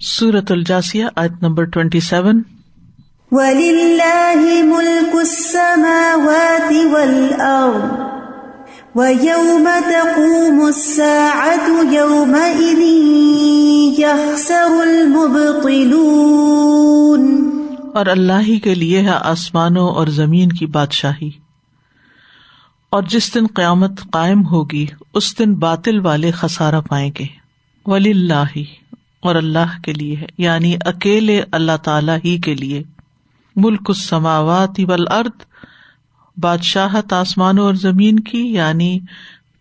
سورت الجاسیہ آیت number twenty seven وَلِلَّهِ مُلْكُ السَّمَاوَاتِ وَالْأَرْضِ وَيَوْمَ تَقُومُ السَّاعَةُ يَوْمَئِذٍ يَخْسَرُ الْمُبْطِلُونَ اور اللہ ہی کے لیے ہے آسمانوں اور زمین کی بادشاہی۔ اور جس دن قیامت قائم ہوگی اس دن باطل والے خسارا پائیں گے۔ ولی اللہ اور اللہ کے لیے ہے یعنی اکیلے اللہ تعالی ہی کے لیے۔ ملک السماوات والارض، بادشاہت آسمانوں اور زمین کی یعنی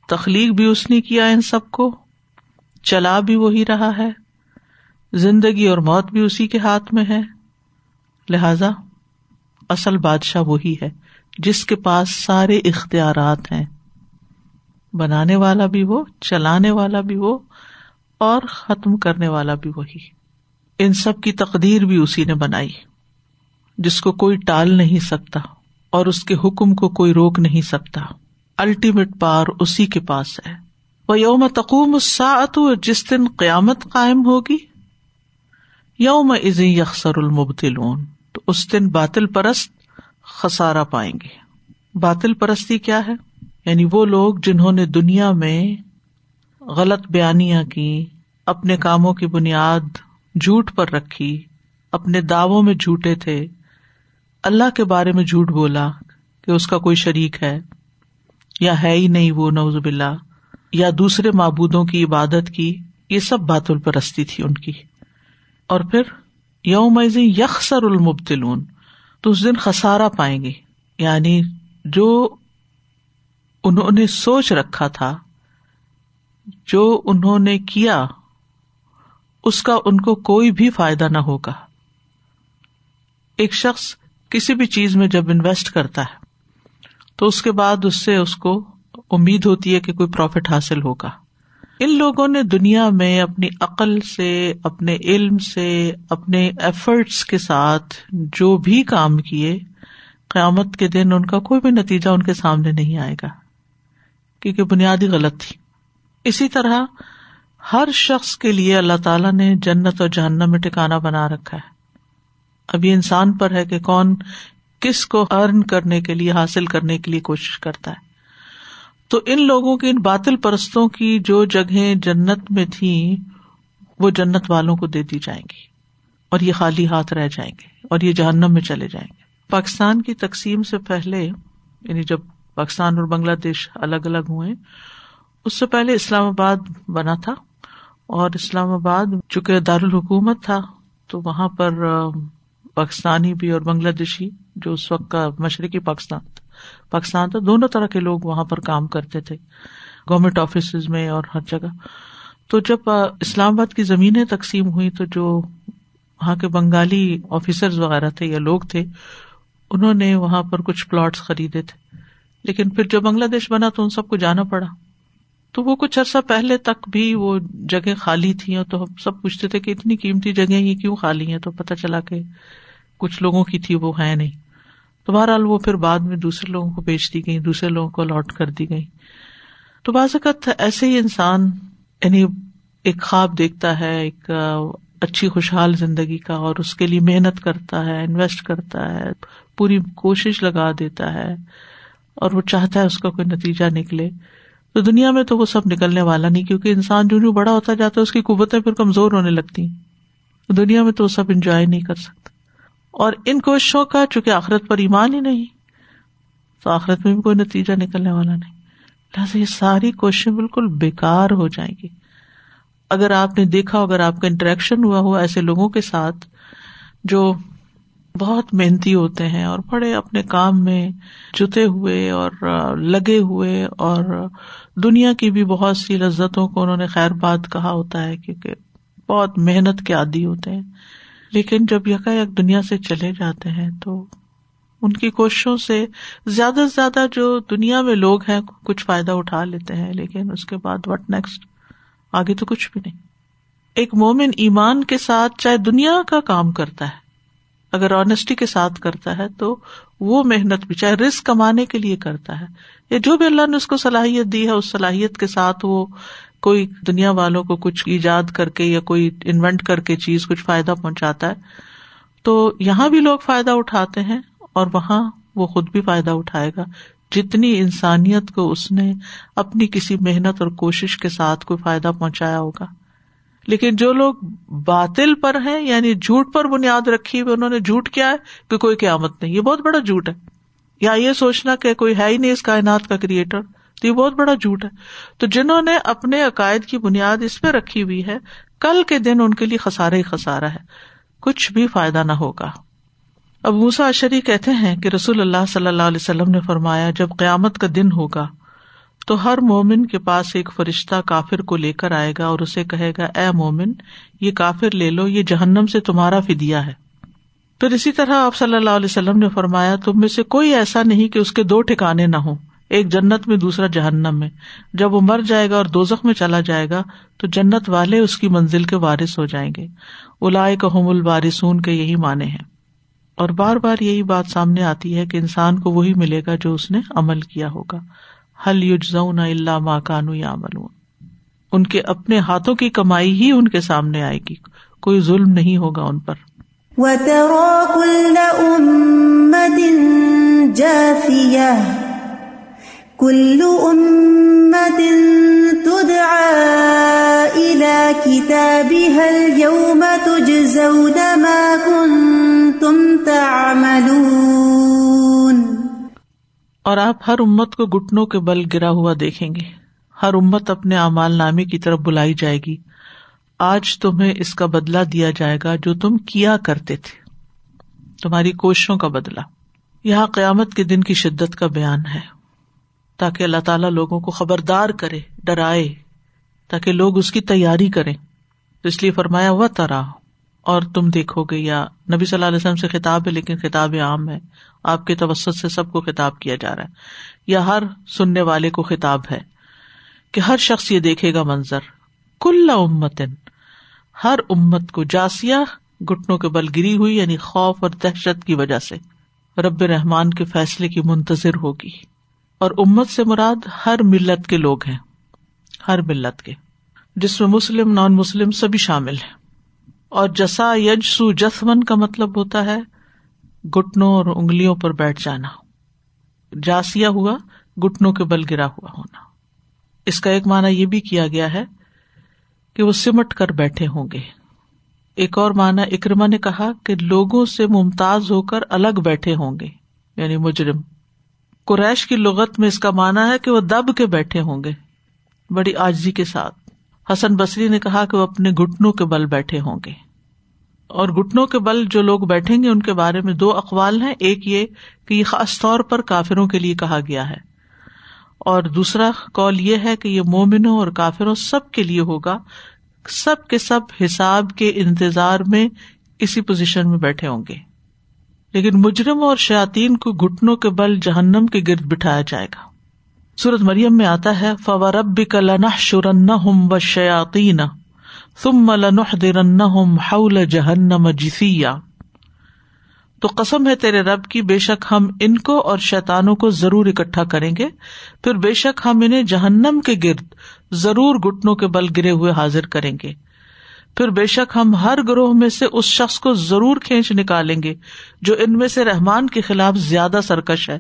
تخلیق بھی اس نے کیا ان سب کو۔ چلا بھی وہی رہا ہے۔ زندگی اور موت بھی اسی کے ہاتھ میں ہے۔ لہذا اصل بادشاہ وہی ہے جس کے پاس سارے اختیارات ہیں۔ بنانے والا بھی وہ، چلانے والا بھی وہ اور ختم کرنے والا بھی وہی۔ ان سب کی تقدیر بھی اسی نے بنائی، جس کو کوئی ٹال نہیں سکتا اور اس کے حکم کو کوئی روک نہیں سکتا۔ الٹیمیٹ پار اسی کے پاس ہے۔ وہ یوم تقوم الساعت جس دن قیامت قائم ہوگی یوم از یکسر المبتلون تو اس دن باطل پرست خسارا پائیں گے۔ باطل پرستی کیا ہے؟ یعنی وہ لوگ جنہوں نے دنیا میں غلط بیانیاں کی اپنے کاموں کی بنیاد جھوٹ پر رکھی، اپنے دعووں میں جھوٹے تھے۔ اللہ کے بارے میں جھوٹ بولا کہ اس کا کوئی شریک ہے، یا ہے ہی نہیں وہ نوز باللہ۔ یا دوسرے معبودوں کی عبادت کی، یہ سب باتل پرستی تھی ان کی۔ اور پھر یوم یکسر المبتلون، تو اس دن خسارا پائیں گے۔ یعنی جو انہوں نے سوچ رکھا تھا، جو انہوں نے کیا اس کا ان کو کوئی بھی فائدہ نہ ہوگا۔ ایک شخص کسی بھی چیز میں جب انویسٹ کرتا ہے، تو اس کے بعد اس سے اس کو امید ہوتی ہے کہ کوئی پروفٹ حاصل ہوگا۔ ان لوگوں نے دنیا میں اپنی عقل سے، اپنے علم سے، اپنے ایفرٹس کے ساتھ جو بھی کام کیے، قیامت کے دن ان کا کوئی بھی نتیجہ ان کے سامنے نہیں آئے گا، کیونکہ بنیادی غلط تھی۔ اسی طرح ہر شخص کے لیے اللہ تعالیٰ نے جنت اور جہنم میں ٹکانا بنا رکھا ہے۔ ابھی انسان پر ہے کہ کون کس کو ارن کرنے کے لیے، حاصل کرنے کے لیے کوشش کرتا ہے۔ تو ان لوگوں کی، ان باطل پرستوں کی جو جگہ جنت میں تھی وہ جنت والوں کو دے دی جائیں گی۔ اور یہ خالی ہاتھ رہ جائیں گے اور یہ جہنم میں چلے جائیں گے۔ پاکستان کی تقسیم سے پہلے یعنی جب پاکستان اور بنگلہ دیش الگ الگ ہوئے، اس سے پہلے اسلام آباد بنا تھا۔ اور اسلام آباد چونکہ دارالحکومت تھا، تو وہاں پر پاکستانی بھی اور بنگلہ دیشی جو اس وقت کا مشرقی پاکستان تھا پاکستان تھا، دونوں طرح کے لوگ وہاں پر کام کرتے تھے گورمنٹ آفیسز میں اور ہر جگہ۔ تو جب اسلام آباد کی زمینیں تقسیم ہوئی تو جو وہاں کے بنگالی آفیسر وغیرہ تھے یا لوگ تھے، انہوں نے وہاں پر کچھ پلاٹس خریدے تھے۔ لیکن پھر جب بنگلہ دیش بنا تو ان سب کو جانا پڑا۔ تو وہ کچھ عرصہ پہلے تک بھی وہ جگہ خالی تھی تو ہم سب پوچھتے تھے کہ اتنی قیمتی جگہ یہ کیوں خالی ہیں؟ تو پتا چلا کہ کچھ لوگوں کی تھی، وہ ہے نہیں۔ تو بہرحال وہ پھر بعد میں دوسرے لوگوں کو بیچ دی گئی دوسرے لوگوں کو الاٹ کر دی گئی تو بعض اوقات ایسے ہی انسان یعنی ایک خواب دیکھتا ہے، ایک اچھی خوشحال زندگی کا، اور اس کے لیے محنت کرتا ہے انویسٹ کرتا ہے، پوری کوشش لگا دیتا ہے، اور وہ چاہتا ہے اس کا کوئی نتیجہ نکلے۔ تو دنیا میں تو وہ سب نکلنے والا نہیں، کیونکہ انسان جو بڑا ہوتا جاتا ہے، اس کی قوتیں پھر کمزور ہونے لگتی دنیا میں تو وہ سب انجوائے نہیں کر سکتا۔ اور ان کوششوں کا چونکہ آخرت پر ایمان ہی نہیں، تو آخرت میں بھی کوئی نتیجہ نکلنے والا نہیں۔ لہٰذا یہ ساری کوششیں بالکل بےکار ہو جائیں گی۔ اگر آپ نے دیکھا اگر آپ کا انٹریکشن ہوا ہو ایسے لوگوں کے ساتھ، جو بہت محنتی ہوتے ہیں اور بڑے اپنے کام میں جتے ہوئے اور لگے ہوئے اور دنیا کی بھی بہت سی لذتوں کو انہوں نے خیر بات کہا ہوتا ہے کیونکہ بہت محنت کے عادی ہوتے ہیں۔ لیکن جب یکا یک دنیا سے چلے جاتے ہیں تو ان کی کوششوں سے زیادہ سے زیادہ جو دنیا میں لوگ ہیں کچھ فائدہ اٹھا لیتے ہیں، لیکن اس کے بعد وٹ نیکسٹ آگے تو کچھ بھی نہیں۔ ایک مومن ایمان کے ساتھ چاہے دنیا کا کام کرتا ہے، اگر آنےسٹی کے ساتھ کرتا ہے تو وہ محنت بھی، چاہے رسک کمانے کے لیے کرتا ہے۔ یا جو بھی اللہ نے اس کو صلاحیت دی ہے، اس صلاحیت کے ساتھ وہ کوئی دنیا والوں کو کچھ ایجاد کر کے یا کوئی انوینٹ کر کے چیز کچھ فائدہ پہنچاتا ہے۔ تو یہاں بھی لوگ فائدہ اٹھاتے ہیں اور وہاں وہ خود بھی فائدہ اٹھائے گا۔ جتنی انسانیت کو اس نے اپنی کسی محنت اور کوشش کے ساتھ کوئی فائدہ پہنچایا ہوگا۔ لیکن جو لوگ باطل پر ہیں یعنی جھوٹ پر بنیاد رکھی ہوئی، انہوں نے جھوٹ کیا ہے کہ کوئی قیامت نہیں، یہ بہت بڑا جھوٹ ہے۔ یا یہ سوچنا کہ کوئی ہے ہی نہیں اس کائنات کا کریٹر تو یہ بہت بڑا جھوٹ ہے۔ تو جنہوں نے اپنے عقائد کی بنیاد اس پہ رکھی ہوئی ہے، کل کے دن ان کے لیے خسارا ہی خسارا ہے۔ کچھ بھی فائدہ نہ ہوگا۔ اب موسا اشری کہتے ہیں کہ رسول اللہ صلی اللہ علیہ وسلم نے فرمایا، جب قیامت کا دن ہوگا، تو ہر مومن کے پاس ایک فرشتہ کافر کو لے کر آئے گا اور اسے کہے گا، اے مومن، یہ کافر لے لو، یہ جہنم سے تمہارا فدیا ہے۔ پھر اسی طرح آپ صلی اللہ علیہ وسلم نے فرمایا، تم میں سے کوئی ایسا نہیں کہ اس کے دو ٹھکانے نہ ہوں۔ ایک جنت میں، دوسرا جہنم میں۔ جب وہ مر جائے گا اور دوزخ میں چلا جائے گا، تو جنت والے اس کی منزل کے وارث ہو جائیں گے۔ الا کہم البارسون کے یہی معنی ہے اور بار بار یہی بات سامنے آتی ہے کہ انسان کو وہی ملے گا جو اس نے عمل کیا ہوگا۔ حل یوجنا اللہ ماں کانو یا عمل ان کے اپنے ہاتھوں کی کمائی ہی ان کے سامنے آئے گی۔ کوئی ظلم نہیں ہوگا ان پر۔ کل امت كتابها اليوم تجزون ما كنتم تعملون. اور آپ ہر امت کو گٹنوں کے بل گرا ہوا دیکھیں گے۔ ہر امت اپنے امال نامے کی طرف بلائی جائے گی۔ آج تمہیں اس کا بدلا دیا جائے گا جو تم کیا کرتے تھے۔ تمہاری کوششوں کا بدلا یہاں قیامت کے دن کی شدت کا بیان ہے۔ تاکہ اللہ تعالیٰ لوگوں کو خبردار کرے، ڈرائے۔ تاکہ لوگ اس کی تیاری کریں۔ تو اس لیے فرمایا ہوا ترا۔ اور تم دیکھو گے، یا نبی صلی اللہ علیہ وسلم سے خطاب ہے، لیکن خطاب عام ہے۔ آپ کے توسط سے سب کو خطاب کیا جا رہا ہے۔ یا ہر سننے والے کو خطاب ہے کہ ہر شخص یہ دیکھے گا منظر۔ کل امتن۔ ہر امت کو جاسیا گٹنوں کے بل گری ہوئی یعنی خوف اور دہشت کی وجہ سے رب رحمان کے فیصلے کی منتظر ہوگی۔ اور امت سے مراد ہر ملت کے لوگ ہیں، ہر ملت کے، جس میں مسلم نان مسلم سبھی شامل ہیں۔ اور جسا یج سو جسمن کا مطلب ہوتا ہے گٹنوں اور انگلیوں پر بیٹھ جانا۔ جاسیا ہوا گٹنوں کے بل گرا ہوا ہونا۔ اس کا ایک مانا یہ بھی کیا گیا ہے کہ وہ سمٹ کر بیٹھے ہوں گے۔ ایک اور مانا اکرما نے کہا کہ لوگوں سے ممتاز ہو کر الگ بیٹھے ہوں گے یعنی مجرم۔ قریش کی لغت میں اس کا مانا ہے کہ وہ دب کے بیٹھے ہوں گے۔ بڑی آجزی کے ساتھ۔ حسن بصری نے کہا کہ وہ اپنے گٹنوں کے بل بیٹھے ہوں گے۔ اور گٹنوں کے بل جو لوگ بیٹھیں گے، ان کے بارے میں دو اقوال ہیں۔ ایک یہ کہ یہ خاص طور پر کافروں کے لیے کہا گیا ہے۔ اور دوسرا کال یہ ہے کہ یہ مومنوں اور کافروں سب کے لیے ہوگا۔ سب کے سب حساب کے انتظار میں اسی پوزیشن میں بیٹھے ہوں گے۔ لیکن مجرم اور شاطین کو گٹنوں کے بل جہنم کے گرد بٹھایا جائے گا۔ سورت مریم میں آتا ہے فور رب کا لنح شرن ہم و شیاتین تم لنح درن حول جہنم جسیا تو قسم ہے تیرے رب کی، بے شک ہم ان کو اور شیتانوں کو ضرور اکٹھا کریں گے۔ پھر بے شک ہم انہیں جہنم کے گرد ضرور گٹنوں کے بل گرے ہوئے حاضر کریں گے۔ پھر بے شک ہم ہر گروہ میں سے اس شخص کو ضرور کھینچ نکالیں گے جو ان میں سے رحمان کے خلاف زیادہ سرکش ہے۔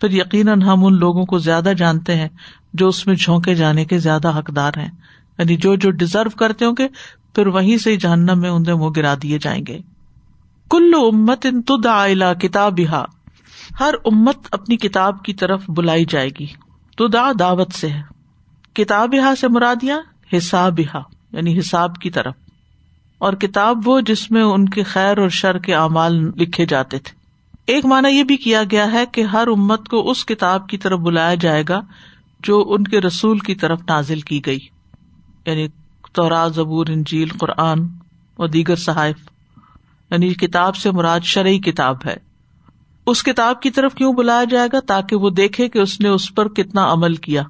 پھر یقیناً ہم ان لوگوں کو زیادہ جانتے ہیں جو اس میں جھونکے جانے کے زیادہ حقدار ہیں۔ یعنی جو جو ڈیزرو کرتے ہوں گے، پھر وہیں سے جہنم میں انہیں منہ گرا دیے جائیں گے۔ کلو امت ان تدا کتاب ہر امت اپنی کتاب کی طرف بلائی جائے گی۔ تدا دعوت سے ہے۔ کتاب سے مرادیا حساب یعنی حساب کی طرف۔ اور کتاب وہ جس میں ان کے خیر اور شر کے اعمال لکھے جاتے تھے۔ ایک مانا یہ بھی کیا گیا ہے کہ ہر امت کو اس کتاب کی طرف بلایا جائے گا جو ان کے رسول کی طرف نازل کی گئی۔ یعنی تورا زبور، انجیل، قرآن اور دیگر صحائف۔ یعنی کتاب سے مراد شرعی کتاب ہے۔ اس کتاب کی طرف کیوں بلایا جائے گا تاکہ وہ دیکھے کہ اس نے اس پر کتنا عمل کیا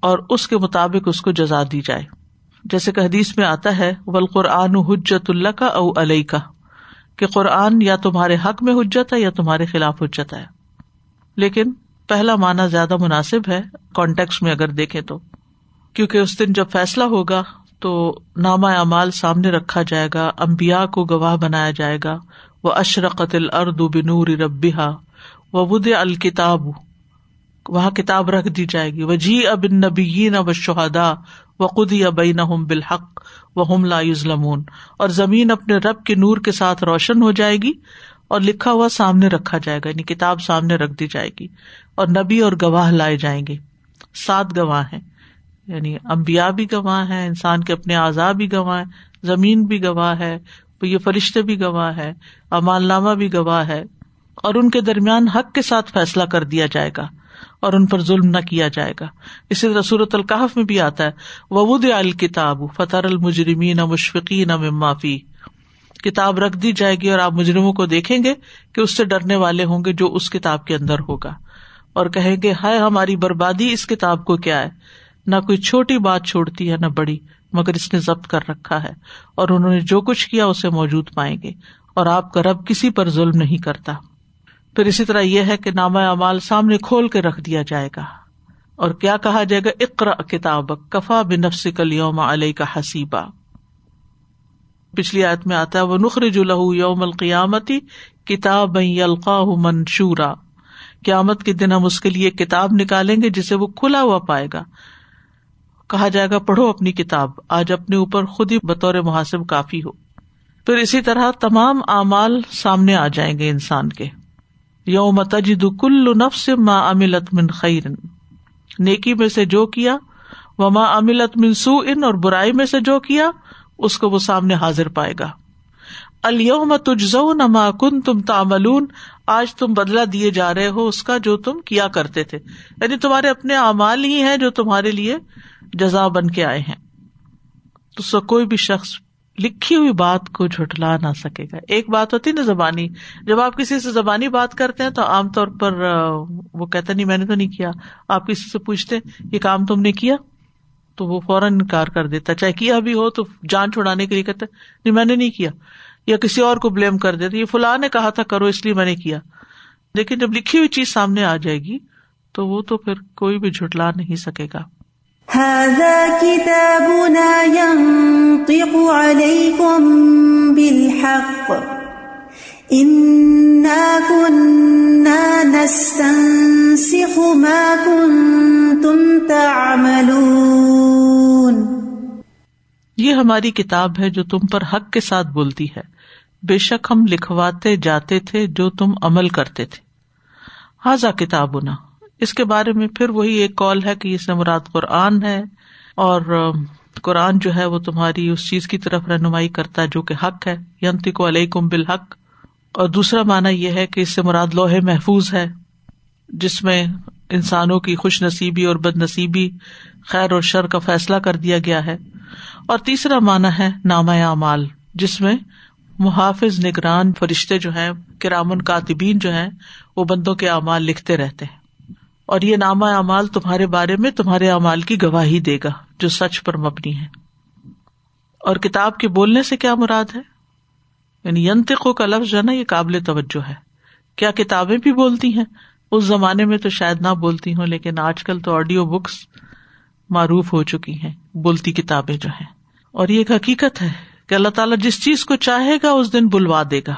اور اس کے مطابق اس کو جزا دی جائے۔ جیسے کہ حدیث میں آتا ہے ولقرآن حجت اللہ کا او علیہ کا کہ قرآن یا تمہارے حق میں حجت ہے یا تمہارے خلاف حجت ہے۔ لیکن پہلا مانا زیادہ مناسب ہے کانٹیکس میں اگر دیکھے تو۔ کیونکہ اس دن جب فیصلہ ہوگا تو نامہ اعمال سامنے رکھا جائے گا امبیا کو گواہ بنایا جائے گا۔ وہ اشرقت الرد بنور ربا و ود الکتاب وہاں کتاب رکھ دی جائے گی۔ وجی اب نبیین اب شہدا و قدی ابین بالحق۔ و ہم لا اور زمین اپنے رب کے نور کے ساتھ روشن ہو جائے گی اور لکھا ہوا سامنے رکھا جائے گا یعنی کتاب سامنے رکھ دی جائے گی اور نبی اور گواہ لائے جائیں گے۔ سات گواہ ہیں۔ یعنی امبیا بھی گواہ ہے انسان کے اپنے اعضاء بھی گواہ زمین بھی گواہ ہے، یہ فرشتے بھی گواہ ہے امال نامہ بھی گواہ ہے، اور ان کے درمیان حق کے ساتھ فیصلہ کر دیا جائے گا اور ان پر ظلم نہ کیا جائے گا۔ اسی طرح صورت القحف میں بھی آتا ہے وود الکتاب فتح المجرمین مشفقین معافی کتاب رکھ دی جائے گی اور آپ مجرموں کو دیکھیں گے کہ اس سے ڈرنے والے ہوں گے جو اس کتاب کے اندر ہوگا۔ اور کہیں گے، ہائے ہماری بربادی اس کتاب کو کیا ہے؟ نہ کوئی چھوٹی بات چھوڑتی ہے نہ بڑی، مگر اس نے ضبط کر رکھا ہے اور انہوں نے جو کچھ کیا اسے موجود پائیں گے اور آپ کا رب کسی پر ظلم نہیں کرتا۔ پھر اسی طرح یہ ہے کہ نامہ اعمال سامنے کھول کے رکھ دیا جائے گا۔ اور کیا کہا جائے گا؟ اقرا کتاب کفا بنفس کل یوم علیہ کا حسیبہ پچھلی آیت میں آتا ہے وہ نخر جلح یوم القیامتی کتاب منشورا۔ قیامت کے دن ہم اس کے لیے کتاب نکالیں گے جسے وہ کھلا ہوا پائے گا۔ کہا جائے گا، پڑھو اپنی کتاب، آج اپنے اوپر خود ہی بطور محاسب کافی ہو۔ پھر اسی طرح تمام اعمال سامنے آ جائیں گے انسان کے۔ یوم تجد کل نفس ما عملت من خیر۔ نیکی میں سے جو کیا وہ عملت من سو ان اور برائی میں سے جو کیا، اس کو وہ سامنے حاضر پائے گا۔ الوم تجزون ما کن تم تاملون آج تم بدلا دیے جا رہے ہو اس کا جو تم کیا کرتے تھے۔ یعنی تمہارے اپنے اعمال ہی ہیں جو تمہارے لیے جزا بن کے آئے ہیں۔ تو کوئی بھی شخص لکھی ہوئی بات کو جھٹلا نہ سکے گا۔ ایک بات ہوتی نا زبانی، جب آپ کسی سے زبانی بات کرتے ہیں تو عام طور پر وہ کہتے نہیں، میں نے تو نہیں کیا۔ آپ کسی سے پوچھتے یہ کام تم نے کیا؟ تو وہ فوراً انکار کر دیتا چاہے کیا بھی ہو تو جان چھڑانے کے لیے کہتے نہیں، میں نے نہیں کیا۔ یا کسی اور کو بلیم کر دیتے یہ فلاں نے کہا تھا کرو اس لیے میں نے کیا۔ لیکن جب لکھی ہوئی چیز سامنے آ جائے گی تو وہ تو پھر کوئی بھی جھٹلا نہیں سکے گا۔ یہ ہماری کتاب ہے جو تم پر حق کے ساتھ بولتی ہے۔ بے شک ہم لکھواتے جاتے تھے جو تم عمل کرتے تھے۔ حاضا کتاب نہ اس کے بارے میں پھر وہی ایک کال ہے کہ اس نے مراد قرآن ہے اور قرآن جو ہے وہ تمہاری اس چیز کی طرف رہنمائی کرتا ہے جو کہ حق ہے۔ ینتی کو علیہ کم بالحق۔ اور دوسرا مانا یہ ہے کہ اس سے مراد لوہے محفوظ ہے، جس میں انسانوں کی خوش نصیبی اور بد نصیبی، خیر اور شر کا فیصلہ کر دیا گیا ہے۔ اور تیسرا مانا ہے نامہ اعمال، جس میں محافظ، نگران، فرشتے جو ہیں کرامن کاتبین جو ہیں، وہ بندوں کے اعمال لکھتے رہتے ہیں۔ اور یہ نامہ اعمال تمہارے بارے میں تمہارے اعمال کی گواہی دے گا، جو سچ پر مبنی ہے۔ اور کتاب کے بولنے سے کیا مراد ہے؟ یعنی ینتقو کا لفظ جو ہے نا، یہ قابل توجہ ہے۔ کیا کتابیں بھی بولتی ہیں؟ اس زمانے میں تو شاید نہ بولتی ہوں، لیکن آج کل تو آڈیو بکس معروف ہو چکی ہیں، بولتی کتابیں جو ہیں۔ اور یہ ایک حقیقت ہے کہ اللہ تعالیٰ جس چیز کو چاہے گا، اس دن بلوا دے گا۔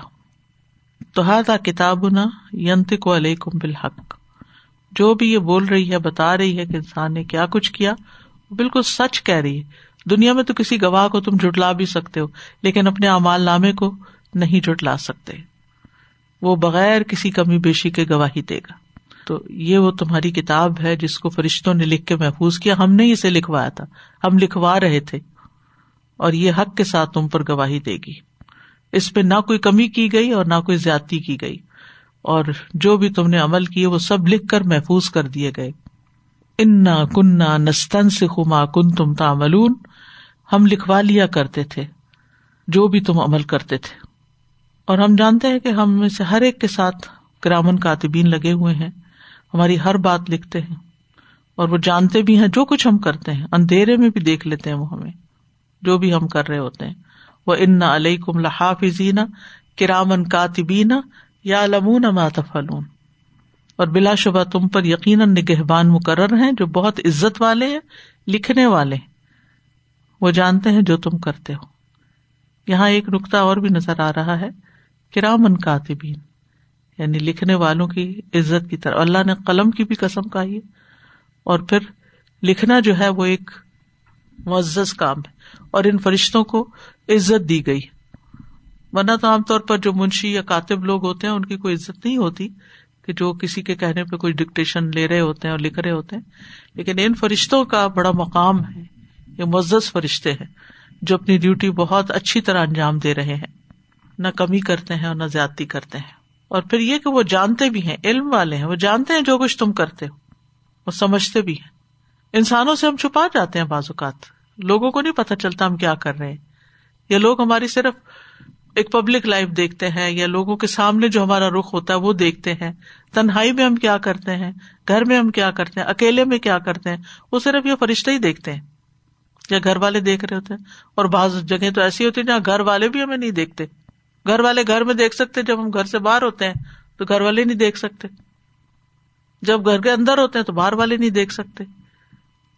تو ہر کتاب نہ ینت کو علیہ بالحق۔ جو بھی یہ بول رہی ہے، بتا رہی ہے کہ انسان نے کیا کچھ کیا بالکل سچ کہہ رہی ہے۔ دنیا میں تو کسی گواہ کو تم جٹلا بھی سکتے ہو، لیکن اپنے امال نامے کو نہیں جٹلا سکتے۔ وہ بغیر کسی کمی بیشی کے گواہی دے گا۔ تو یہ وہ تمہاری کتاب ہے جس کو فرشتوں نے لکھ کے محفوظ کیا۔ ہم نے اسے لکھوایا تھا۔ ہم لکھوا رہے تھے۔ اور یہ حق کے ساتھ تم پر گواہی دے گی۔ اس پہ نہ کوئی کمی کی گئی اور نہ کوئی زیادتی کی گئی۔ اور جو بھی تم نے عمل کیے وہ سب لکھ کر محفوظ کر دیے گئے۔ انا کنہ نستن سے خما کن تم تاملون ہم لکھوا لیا کرتے تھے۔ جو بھی تم عمل کرتے تھے۔ اور ہم جانتے ہیں کہ ہم میں سے ہر ایک کے ساتھ کرامن کاتبین لگے ہوئے ہیں۔ ہماری ہر بات لکھتے ہیں اور وہ جانتے بھی ہیں جو کچھ ہم کرتے ہیں، اندھیرے میں بھی دیکھ لیتے ہیں وہ ہمیں، جو بھی ہم کر رہے ہوتے ہیں۔ وہ ان علیہ کم لحافظین کرامن کاتبین یا لمون ماتفلون اور بلا شبہ تم پر یقیناً نگہبان مقرر ہیں، جو بہت عزت والے ہیں، لکھنے والے وہ جانتے ہیں جو تم کرتے ہو۔ یہاں ایک نقطہ اور بھی نظر آ رہا ہے کرامن کاتبین یعنی لکھنے والوں کی عزت کی طرح۔ اللہ نے قلم کی بھی قسم کہی ہے۔ اور پھر لکھنا جو ہے وہ ایک معزز کام ہے۔ اور ان فرشتوں کو عزت دی گئی۔ ورنہ تو عام طور پر جو منشی یا کاتب لوگ ہوتے ہیں، ان کی کوئی عزت نہیں ہوتی کہ جو کسی کے کہنے پہ کوئی ڈکٹیشن لے رہے ہوتے ہیں اور لکھ رہے ہوتے ہیں۔ لیکن ان فرشتوں کا بڑا مقام ہے۔ یہ معزز فرشتے ہیں جو اپنی ڈیوٹی بہت اچھی طرح انجام دے رہے ہیں۔ نہ کمی کرتے ہیں اور نہ زیادتی کرتے ہیں۔ اور پھر یہ کہ وہ جانتے بھی ہیں، علم والے ہیں، وہ جانتے ہیں جو کچھ تم کرتے ہو، وہ سمجھتے بھی ہیں۔ انسانوں سے ہم چھپا جاتے ہیں بعض اوقات۔ لوگوں کو نہیں پتا چلتا ہم کیا کر رہے ہیں۔ یا لوگ ہماری صرف ایک پبلک لائف دیکھتے ہیں، یا لوگوں کے سامنے جو ہمارا رخ ہوتا ہے وہ دیکھتے ہیں۔ تنہائی میں ہم کیا کرتے ہیں؟ گھر میں ہم کیا کرتے ہیں؟ اکیلے میں کیا کرتے ہیں؟ وہ صرف یہ فرشتے ہی دیکھتے ہیں۔ یا گھر والے دیکھ رہے ہوتے ہیں۔ اور بعض جگہ تو ایسی ہوتی ہے جہاں گھر والے بھی ہمیں نہیں دیکھتے۔ گھر والے گھر میں دیکھ سکتے جب ہم گھر سے باہر ہوتے ہیں تو گھر والے نہیں دیکھ سکتے۔ جب گھر کے اندر ہوتے ہیں تو باہر والے نہیں دیکھ سکتے۔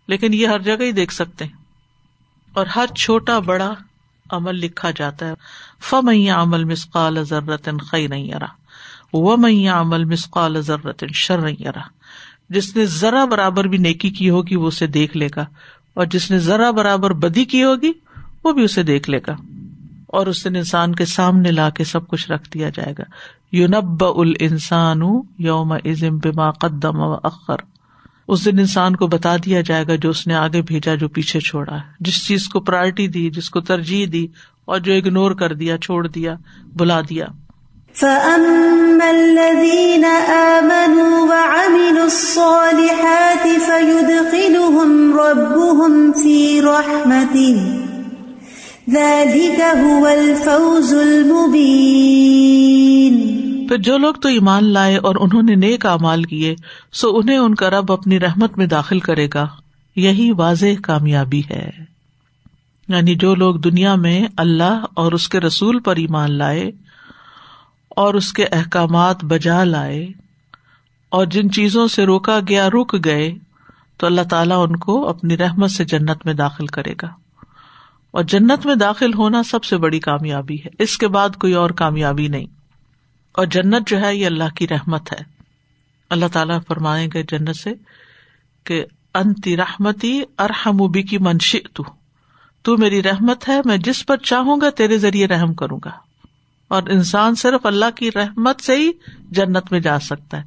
لیکن یہ ہر جگہ ہی دیکھ سکتے ہیں۔ اور ہر چھوٹا بڑا عمل لکھا جاتا ہے۔ فمیا عمل مسقال ضرورت خی نہیں ارا وہ میاں عمل مسقال ضرورت شر نہیں ارا جس نے ذرا برابر بھی نیکی کی ہوگی وہ اسے دیکھ لے گا، اور جس نے ذرا برابر بدی کی ہوگی وہ بھی اسے دیکھ لے گا۔ اور اس دن انسان کے سامنے لا کے سب کچھ رکھ دیا جائے گا۔ یونب ال انسان یوم ازم بما قدم و اخر۔ اس دن انسان کو بتا دیا جائے گا جو اس نے آگے بھیجا، جو پیچھے چھوڑا جس چیز کو پرائرٹی دی، جس کو ترجیح دی اور جو اگنور کر دیا، چھوڑ دیا، بلا دیا۔ پھر جو لوگ تو ایمان لائے اور انہوں نے نیک امال کیے، سو انہیں ان کا رب اپنی رحمت میں داخل کرے گا۔ یہی واضح کامیابی ہے۔ یعنی جو لوگ دنیا میں اللہ اور اس کے رسول پر ایمان لائے اور اس کے احکامات بجا لائے اور جن چیزوں سے روکا گیا، رک گئے، تو اللہ تعالیٰ ان کو اپنی رحمت سے جنت میں داخل کرے گا۔ اور جنت میں داخل ہونا سب سے بڑی کامیابی ہے۔ اس کے بعد کوئی اور کامیابی نہیں۔ اور جنت جو ہے، یہ اللہ کی رحمت ہے۔ اللہ تعالیٰ فرمائیں گے جنت سے کہ انتی رحمتی ارحم کی منشی تو تو میری رحمت ہے، میں جس پر چاہوں گا، تیرے ذریعے رحم کروں گا۔ اور انسان صرف اللہ کی رحمت سے ہی جنت میں جا سکتا ہے۔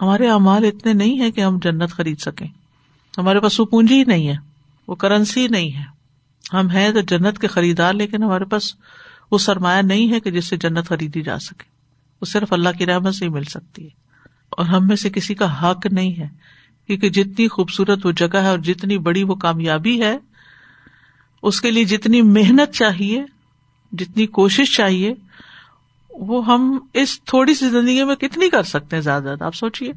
ہمارے امال اتنے نہیں ہے کہ ہم جنت خرید سکیں۔ ہمارے پاس وہ پونجی ہی نہیں ہے، وہ کرنسی نہیں ہے۔ ہم ہیں تو جنت کے خریدار، لیکن ہمارے پاس وہ سرمایہ نہیں ہے کہ جس سے جنت خریدی جا سکے۔ وہ صرف اللہ کی رحمت سے ہی مل سکتی ہے۔ اور ہم میں سے کسی کا حق نہیں ہے، کیونکہ جتنی خوبصورت وہ جگہ ہے اور جتنی بڑی وہ کامیابی ہے، اس کے لیے جتنی محنت چاہیے، جتنی کوشش چاہیے، وہ ہم اس تھوڑی سی زندگی میں کتنی کر سکتے ہیں زیادہ۔ زیادہ آپ سوچیے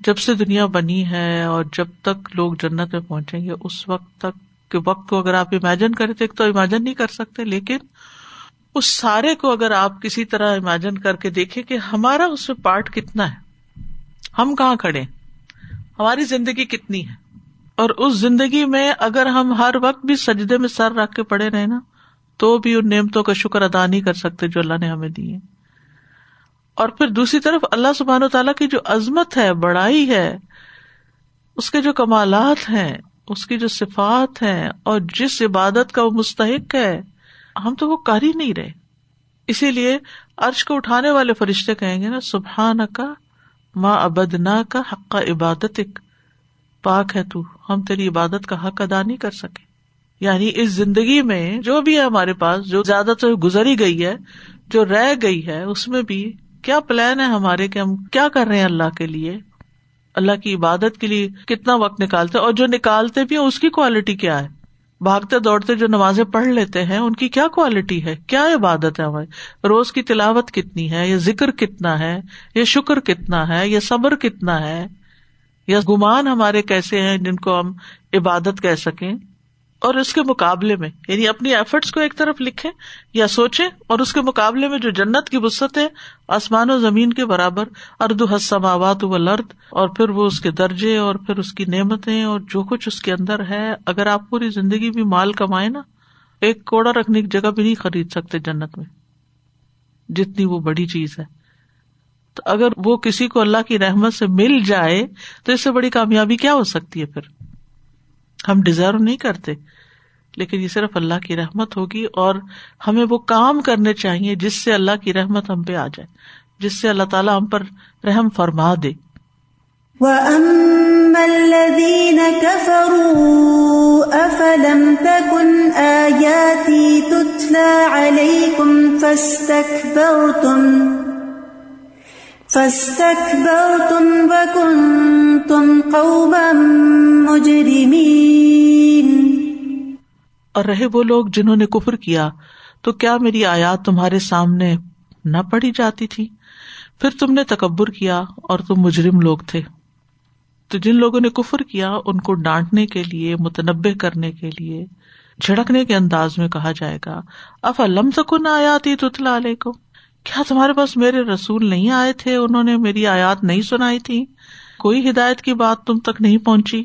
جب سے دنیا بنی ہے اور جب تک لوگ جنت میں پہنچیں گے، اس وقت تک کے وقت کو اگر آپ امیجن کریں تو امیجن نہیں کر سکتے، لیکن اس سارے کو اگر آپ کسی طرح امیجن کر کے دیکھیں کہ ہمارا اس میں پارٹ کتنا ہے، ہم کہاں کھڑے ہماری زندگی کتنی ہے؟ اور اس زندگی میں اگر ہم ہر وقت بھی سجدے میں سر رکھ کے پڑے رہے نا، تو بھی ان نعمتوں کا شکر ادا نہیں کر سکتے جو اللہ نے ہمیں دی ہے اور پھر دوسری طرف اللہ سبحان و تعالیٰ کی جو عظمت ہے، بڑائی ہے، اس کے جو کمالات ہیں اس کی جو صفات ہیں اور جس عبادت کا وہ مستحق ہے، ہم تو وہ کر ہی نہیں رہے۔ اسی لیے ارش کو اٹھانے والے فرشتے کہیں گے نا سبحان کا ماں ابد نہ کا حق کا عبادت پاک ہے تو ہم تیری عبادت کا حق ادا نہیں کر سکے۔ یعنی اس زندگی میں جو بھی ہے ہمارے پاس، جو زیادہ تر گزری گئی ہے، جو رہ گئی ہے، اس میں بھی کیا پلان ہے ہمارے کہ ہم کیا کر رہے ہیں اللہ کے لیے؟ اللہ کی عبادت کے لیے کتنا وقت نکالتے اور جو نکالتے بھی ہیں، اس کی کوالٹی کیا ہے؟ بھاگتے دوڑتے جو نمازیں پڑھ لیتے ہیں، ان کی کیا کوالٹی ہے؟ کیا عبادت ہے ہماری؟ روز کی تلاوت کتنی ہے؟ یا ذکر کتنا ہے؟ یا شکر کتنا ہے؟ یا صبر کتنا ہے؟ یا گمان ہمارے کیسے ہیں جن کو ہم عبادت کہہ سکیں؟ اور اس کے مقابلے میں یعنی اپنی ایفرٹس کو ایک طرف لکھے یا سوچے اور اس کے مقابلے میں جو جنت کی وسط ہے آسمان و زمین کے برابر ارد حسماوات و لرد اور پھر وہ اس کے درجے اور پھر اس کی نعمتیں اور جو کچھ اس کے اندر ہے، اگر آپ پوری زندگی بھی مال کمائے نا، ایک کوڑا رکھنے کی جگہ بھی نہیں خرید سکتے جنت میں، جتنی وہ بڑی چیز ہے۔ تو اگر وہ کسی کو اللہ کی رحمت سے مل جائے، تو اس سے بڑی کامیابی کیا ہو سکتی ہے پھر؟ ہم ڈیزرو نہیں کرتے۔ لیکن یہ صرف اللہ کی رحمت ہوگی اور ہمیں وہ کام کرنے چاہیے جس سے اللہ کی رحمت ہم پہ آ جائے، جس سے اللہ تعالیٰ ہم پر رحم فرما دے۔ اور رہے وہ لوگ جنہوں نے کفر کیا، تو کیا میری آیات تمہارے سامنے نہ پڑی جاتی تھی؟ پھر تم نے تکبر کیا اور تم مجرم لوگ تھے۔ تو جن لوگوں نے کفر کیا، ان کو ڈانٹنے کے لیے متنبع کرنے کے لیے، جھڑکنے کے انداز میں کہا جائے گا۔ اف علم تکن آیاتی تتلا علیہ کیا تمہارے پاس میرے رسول نہیں آئے تھے؟ انہوں نے میری آیات نہیں سنائی تھی۔ کوئی ہدایت کی بات تم تک نہیں پہنچی۔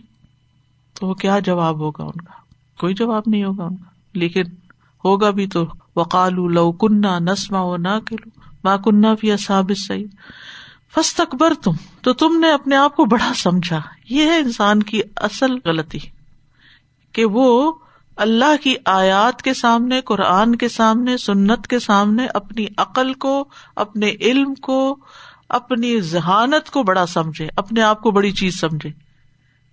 تو وہ کیا جواب ہوگا ان کا؟ کوئی جواب نہیں ہوگا ان کا۔ لیکن ہوگا بھی تو وقال لو کنہ نسما و نہ کلو ماں کنہ بھی اصاب صحیح فس اکبر تم، تو تم نے اپنے آپ کو بڑا سمجھا۔ یہ ہے انسان کی اصل غلطی کہ وہ اللہ کی آیات کے سامنے، قرآن کے سامنے، سنت کے سامنے اپنی عقل کو، اپنے علم کو، اپنی ذہانت کو بڑا سمجھے، اپنے آپ کو بڑی چیز سمجھے۔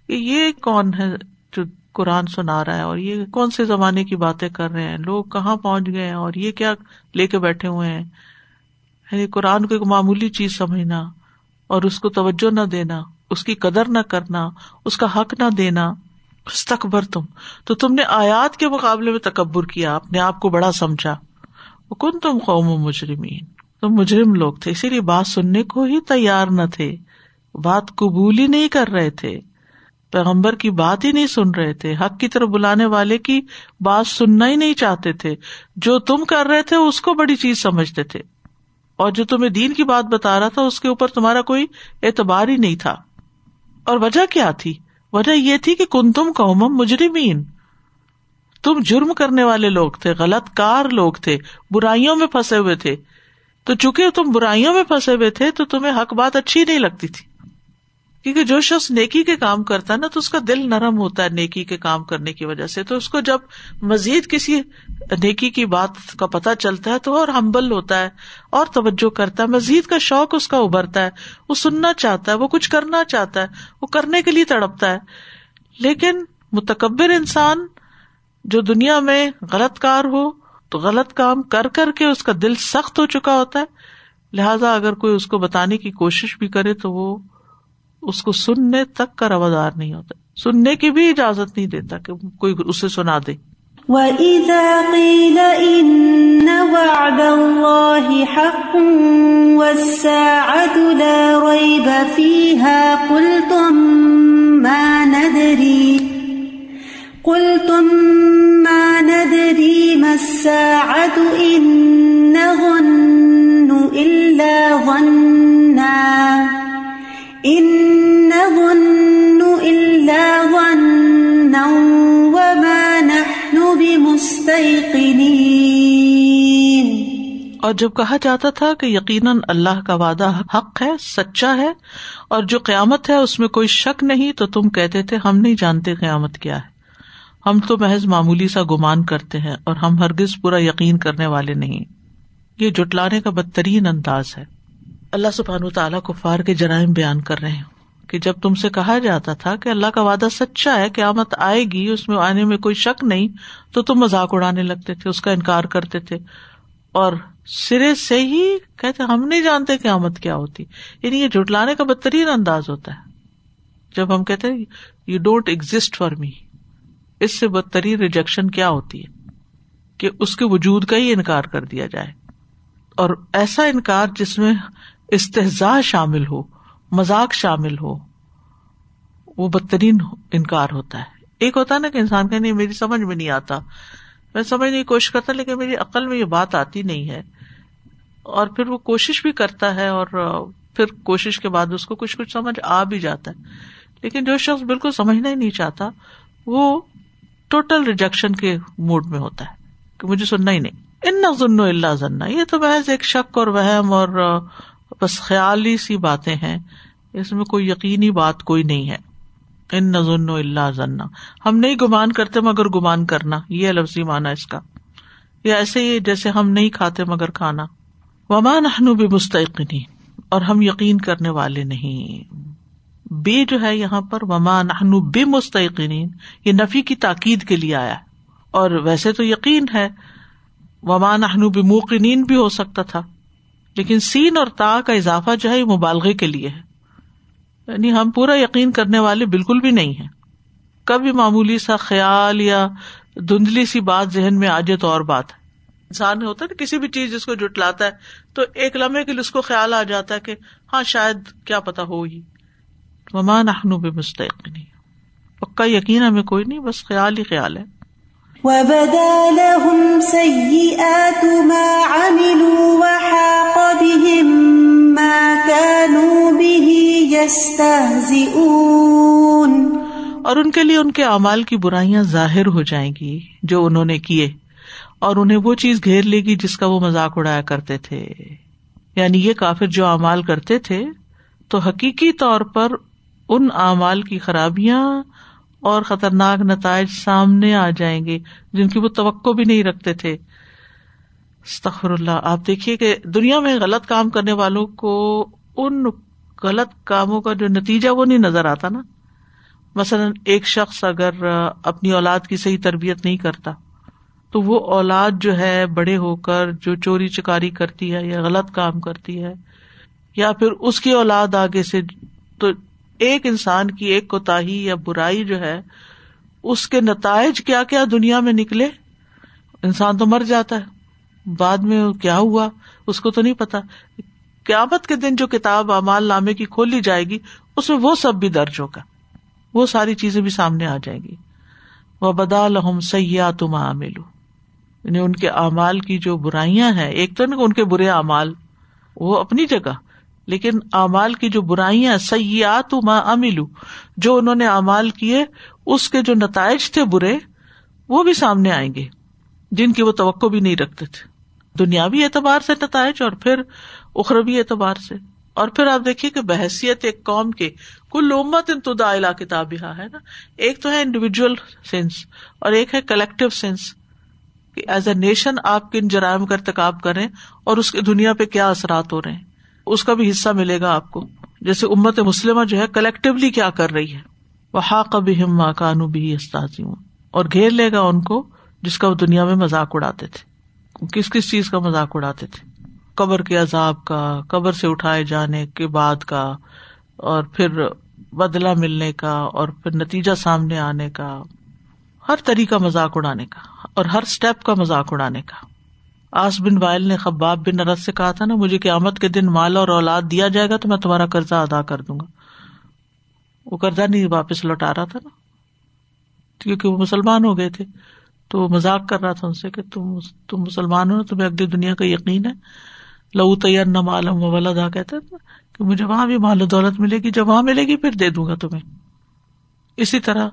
یہ کون ہے جو قرآن سنا رہا ہے؟ اور یہ کون سے زمانے کی باتیں کر رہے ہیں؟ لوگ کہاں پہنچ گئے ہیں؟ اور یہ کیا لے کے بیٹھے ہوئے ہیں؟ یعنی قرآن کو ایک معمولی چیز سمجھنا اور اس کو توجہ نہ دینا، اس کی قدر نہ کرنا، اس کا حق نہ دینا۔ تکبر تم تو تم نے آیات کے مقابلے میں تکبر کیا، اپنے آپ کو بڑا سمجھا۔ کن تم قوم مجرمین۔ تم مجرم لوگ تھے، اسی لیے بات سننے کو ہی تیار نہ تھے۔ بات قبول ہی نہیں کر رہے تھے۔ پیغمبر کی بات ہی نہیں سن رہے تھے۔ حق کی طرف بلانے والے کی بات سننا ہی نہیں چاہتے تھے۔ جو تم کر رہے تھے، اس کو بڑی چیز سمجھتے تھے۔ اور جو تمہیں دین کی بات بتا رہا تھا، اس کے اوپر تمہارا کوئی اعتبار ہی نہیں تھا۔ اور وجہ کیا تھی؟ وجہ یہ تھی کہ کن تم قوم مجرمین۔ تم جرم کرنے والے لوگ تھے، غلط کار لوگ تھے، برائیوں میں پھنسے ہوئے تھے۔ تو چونکہ تم برائیوں میں پھنسے ہوئے تھے، تو تمہیں حق بات اچھی نہیں لگتی تھی۔ کیونکہ جو شخص نیکی کے کام کرتا ہے نا، تو اس کا دل نرم ہوتا ہے نیکی کے کام کرنے کی وجہ سے۔ تو اس کو جب مزید کسی نیکی کی بات کا پتا چلتا ہے تو اور ہمبل ہوتا ہے اور توجہ کرتا ہے۔ مزید کا شوق اس کا ابھرتا ہے۔ وہ سننا چاہتا ہے، وہ کچھ کرنا چاہتا ہے۔ وہ کرنے کے لیے تڑپتا ہے۔ لیکن متکبر انسان جو دنیا میں غلط کار ہو، تو غلط کام کر کر کے اس کا دل سخت ہو چکا ہوتا ہے۔ لہذا اگر کوئی اس کو بتانے کی کوشش بھی کرے تو وہ اس کو سننے تک کا روادار نہیں ہوتا سننے کی بھی اجازت نہیں دیتا کہ کوئی اسے سنا دے۔ وَإِذَا قِيلَ إِنَّ وَعْدَ اللَّهِ حَقٌ وَالسَّاعَةُ لَا رَيْبَ فِيهَا قُلْتُمْ اور جب کہا جاتا تھا کہ یقیناً اللہ کا وعدہ حق ہے، سچا ہے، اور جو قیامت ہے، اس میں کوئی شک نہیں، تو تم کہتے تھے، ہم نہیں جانتے قیامت کیا ہے۔ ہم تو محض معمولی سا گمان کرتے ہیں، اور ہم ہرگز پورا یقین کرنے والے نہیں۔ یہ جٹلانے کا بدترین انداز ہے۔ اللہ سبحان تعالیٰ کو فار کے جرائم بیان کر رہے ہیں کہ جب تم سے کہا جاتا تھا کہ اللہ کا وعدہ سچا ہے، قیامت آئے گی، اس میں آنے میں کوئی شک نہیں، تو تم مذاق اڑانے لگتے تھے، اس کا انکار کرتے تھے۔ اور سرے سے ہی کہتے ہم نہیں جانتے قیامت کیا ہوتی۔ یعنی یہ جٹلانے کا بدترین انداز ہوتا ہے۔ جب ہم کہتے you don't exist for me اس سے بدترین ریجیکشن کیا ہوتی ہے؟ کہ اس کے وجود کا ہی انکار کر دیا جائے۔ اور ایسا انکار جس میں استحزا شامل ہو، مذاق شامل ہو، وہ بدترین انکار ہوتا ہے۔ ایک ہوتا ہے نا کہ انسان کا نہیں، میری سمجھ میں نہیں آتا۔ میں سمجھنے کی کوشش کرتا لیکن میری عقل میں یہ بات آتی نہیں ہے۔ اور پھر وہ کوشش بھی کرتا ہے اور پھر کوشش کے بعد اس کو کچھ کچھ سمجھ آ بھی جاتا ہے۔ لیکن جو شخص بالکل سمجھنا ہی نہیں چاہتا، وہ ٹوٹل ریجیکشن کے موڈ میں ہوتا ہے کہ مجھے سننا ہی نہیں۔ ان نہ اللہ ذنّا یہ تو محض ایک شک اور وہم اور بس خیالی سی باتیں ہیں۔ اس میں کوئی یقینی بات کوئی نہیں ہے۔ ان نظن اللہ ذنا ہم نہیں گمان کرتے مگر گمان کرنا، یہ لفظی مانا اس کا۔ یا ایسے ہی جیسے ہم نہیں کھاتے مگر کھانا۔ ومان ہنو بھی مستقنی اور ہم یقین کرنے والے نہیں۔ بے جو ہے یہاں پر ومان ہنو بے مستقین یہ نفی کی تاکید کے لیے آیا۔ اور ویسے تو یقین ہے ومان ہنو بھی موقنین بھی ہو سکتا تھا، لیکن سین اور تا کا اضافہ جو ہے یہ مبالغے کے لیے ہے۔ یعنی ہم پورا یقین کرنے والے بالکل بھی نہیں ہے کبھی معمولی سا خیال یا دھندلی سی بات ذہن میں آ جائے تو اور بات ہے۔ انسان ہوتا ہے نا کسی بھی چیز جس کو جٹلاتا ہے تو ایک لمحے کے لیے اس کو خیال آ جاتا ہے کہ ہاں شاید کیا پتا ہو ہی۔ ممان اخنو بے مستحق نہیں پکا یقین ہمیں کوئی نہیں بس خیال ہی خیال ہے۔ اور ان کے لیے ان کے اعمال کی برائیاں ظاہر ہو جائیں گی جو انہوں نے کیے۔ اور انہیں وہ چیز گھیر لے گی جس کا وہ مذاق اڑایا کرتے تھے۔ یعنی یہ کافر جو اعمال کرتے تھے، تو حقیقی طور پر ان اعمال کی خرابیاں اور خطرناک نتائج سامنے آ جائیں گے، جن کی وہ توقع بھی نہیں رکھتے تھے۔ استخر اللہ، آپ دیکھیے کہ دنیا میں غلط کام کرنے والوں کو ان غلط کاموں کا جو نتیجہ وہ نہیں نظر آتا نا۔ مثلاً ایک شخص اگر اپنی اولاد کی صحیح تربیت نہیں کرتا تو وہ اولاد جو ہے بڑے ہو کر جو چوری چکاری کرتی ہے یا غلط کام کرتی ہے، یا پھر اس کی اولاد آگے سے، تو ایک انسان کی ایک کوتا یا برائی جو ہے، اس کے نتائج کیا کیا دنیا میں نکلے؟ انسان تو مر جاتا ہے۔ بعد میں کیا ہوا؟ اس کو تو نہیں پتا۔ قیامت کے دن جو کتاب امال نامے کی کھولی جائے گی، اس میں وہ سب بھی درج ہوگا۔ وہ ساری چیزیں بھی سامنے آ جائیں گی۔ وہ بدا لہم سیاح تم عاملو یعنی ان کے اعمال کی جو برائیاں ہیں، ایک تو نا ان کے برے اعمال، وہ اپنی جگہ، لیکن اعمال کی جو برائیاں سیاحت ماں املو جو انہوں نے اعمال کیے، اس کے جو نتائج تھے برے، وہ بھی سامنے آئیں گے، جن کی وہ توقع بھی نہیں رکھتے تھے۔ دنیاوی اعتبار سے نتائج اور پھر اخروی اعتبار سے۔ اور پھر آپ دیکھیے کہ بحثیت ایک قوم کے، کل امت انتدا کتاب ہے نا؟ ایک تو ہے انڈیویجل سینس اور ایک ہے کلیکٹو سینس کہ ایز اے نیشن آپ کن جرائم کا ارتقاب کریں اور اس کی دنیا پہ کیا اثرات ہو رہے ہیں۔ اس کا بھی حصہ ملے گا آپ کو۔ جیسے امت مسلمہ جو ہے کلیکٹولی کیا کر رہی ہے۔ وہ حاق بھی ہم ماں کانو بھی استاذی ہوں اور گھیر لے گا ان کو جس کا وہ دنیا میں مذاق اڑاتے تھے۔ کس کس چیز کا مذاق اڑاتے تھے؟ قبر کے عذاب کا، قبر سے اٹھائے جانے کے بعد کا، اور پھر بدلا ملنے کا، اور پھر نتیجہ سامنے آنے کا۔ ہر طریقہ مذاق اڑانے کا اور ہر اسٹیپ کا مذاق اڑانے کا۔ آس بن وائل نے خباب بن ارد سے کہا تھا نا، مجھے قیامت کے دن مال اور اولاد دیا جائے گا تو میں تمہارا قرضہ ادا کر دوں گا۔ وہ قرضہ نہیں واپس لوٹا رہا تھا نا۔ کیونکہ وہ مسلمان ہو گئے تھے۔ تو وہ مزاق کر رہا تھا ان سے کہ تم تم مسلمان ہو نا، تمہیں اگلی دنیا کا یقین ہے۔ لو تیار نہ معلوم ولدا کہتے کہ مجھے وہاں بھی مال و دولت ملے گی، جب وہاں ملے گی پھر دے دوں گا تمہیں۔ اسی طرح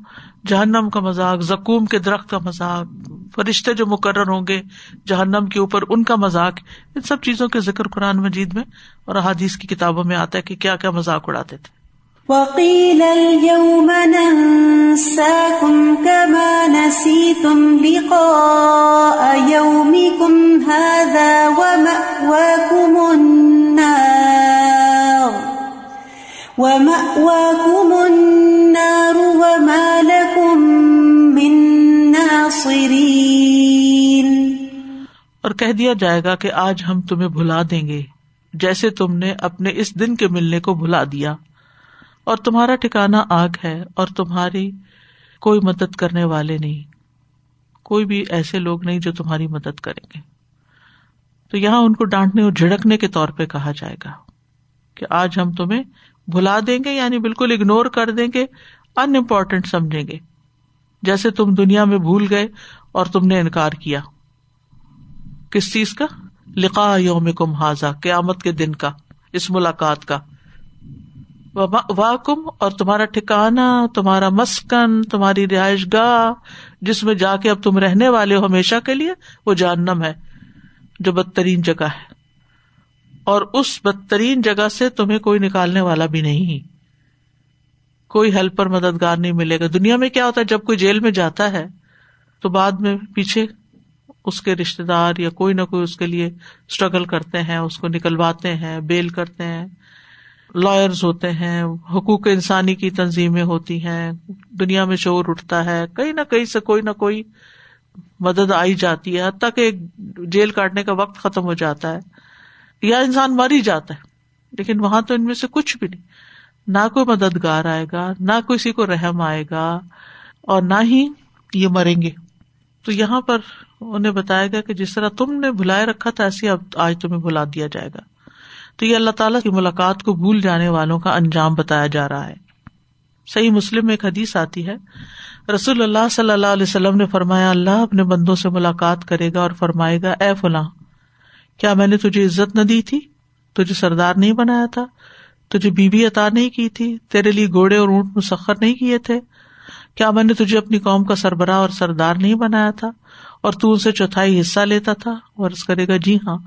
جہنم کا مذاق، زکوم کے درخت کا مذاق، فرشتے جو مقرر ہوں گے جہنم کے اوپر، ان کا مذاق، ان سب چیزوں کے ذکر قرآن مجید میں اور احادیث کی کتابوں میں آتا ہے کہ کیا کیا مذاق اڑاتے تھے۔ وقیل اليوم ننساكم كما نسيتم لقاء يومكم هذا ومأواكم النار ومأواكم النار وما لكم من ناصرين۔ اور کہہ دیا جائے گا کہ آج ہم تمہیں بھلا دیں گے، جیسے تم نے اپنے اس دن کے ملنے کو بھلا دیا۔ اور تمہارا ٹھکانا آگ ہے اور تمہاری کوئی مدد کرنے والے نہیں۔ کوئی بھی ایسے لوگ نہیں جو تمہاری مدد کریں گے۔ تو یہاں ان کو ڈانٹنے اور جھڑکنے کے طور پہ کہا جائے گا کہ آج ہم تمہیں بھلا دیں گے یعنی بالکل اگنور کر دیں گے ان امپورٹینٹ سمجھیں گے۔ جیسے تم دنیا میں بھول گئے اور تم نے انکار کیا۔ کس چیز کا؟ لقا یوم کم حاضا قیامت کے دن کا، اس ملاقات کا۔ واکم، اور تمہارا ٹھکانا تمہارا مسکن، تمہاری رہائش گاہ، جس میں جا کے اب تم رہنے والے ہو ہمیشہ کے لیے، وہ جہنم ہے، جو بدترین جگہ ہے۔ اور اس بدترین جگہ سے تمہیں کوئی نکالنے والا بھی نہیں۔ کوئی ہیلپر مددگار نہیں ملے گا۔ دنیا میں کیا ہوتا ہے؟ جب کوئی جیل میں جاتا ہے، تو بعد میں پیچھے اس کے رشتے دار یا کوئی نہ کوئی اس کے لیے اسٹرگل کرتے ہیں، اس کو نکلواتے ہیں، بیل کرتے ہیں۔ لائرز ہوتے ہیں، حقوق انسانی کی تنظیمیں ہوتی ہیں۔ دنیا میں شور اٹھتا ہے۔ کہیں نہ کہیں سے کوئی نہ کوئی مدد آئی جاتی ہے۔ حتیٰ کہ جیل کاٹنے کا وقت ختم ہو جاتا ہے۔ یا انسان مر ہی جاتا ہے، لیکن وہاں تو ان میں سے کچھ بھی نہیں۔ نہ کوئی مددگار آئے گا، نہ کسی کو رحم آئے گا، اور نہ ہی یہ مریں گے۔ تو یہاں پر انہیں بتایا گیا کہ جس طرح تم نے بلائے رکھا تھا ایسے اب آج تمہیں بلا دیا جائے گا۔ تو یہ اللہ تعالیٰ کی ملاقات کو بھول جانے والوں کا انجام بتایا جا رہا ہے۔ صحیح مسلم میں ایک حدیث آتی ہے۔ رسول اللہ صلی اللہ علیہ وسلم نے فرمایا، اللہ اپنے بندوں سے ملاقات کرے گا اور فرمائے گا، اے فلاں کیا میں نے تجھے عزت نہ دی تھی؟ تجھے سردار نہیں بنایا تھا؟ تجھے بیوی عطا نہیں کی تھی؟ تیرے لیے گھوڑے اور اونٹ مسخر نہیں کیے تھے؟ کیا میں نے تجھے اپنی قوم کا سربراہ اور سردار نہیں بنایا تھا؟ اور تو ان سے چوتھائی حصہ لیتا تھا؟ اور کرے گا جی ہاں۔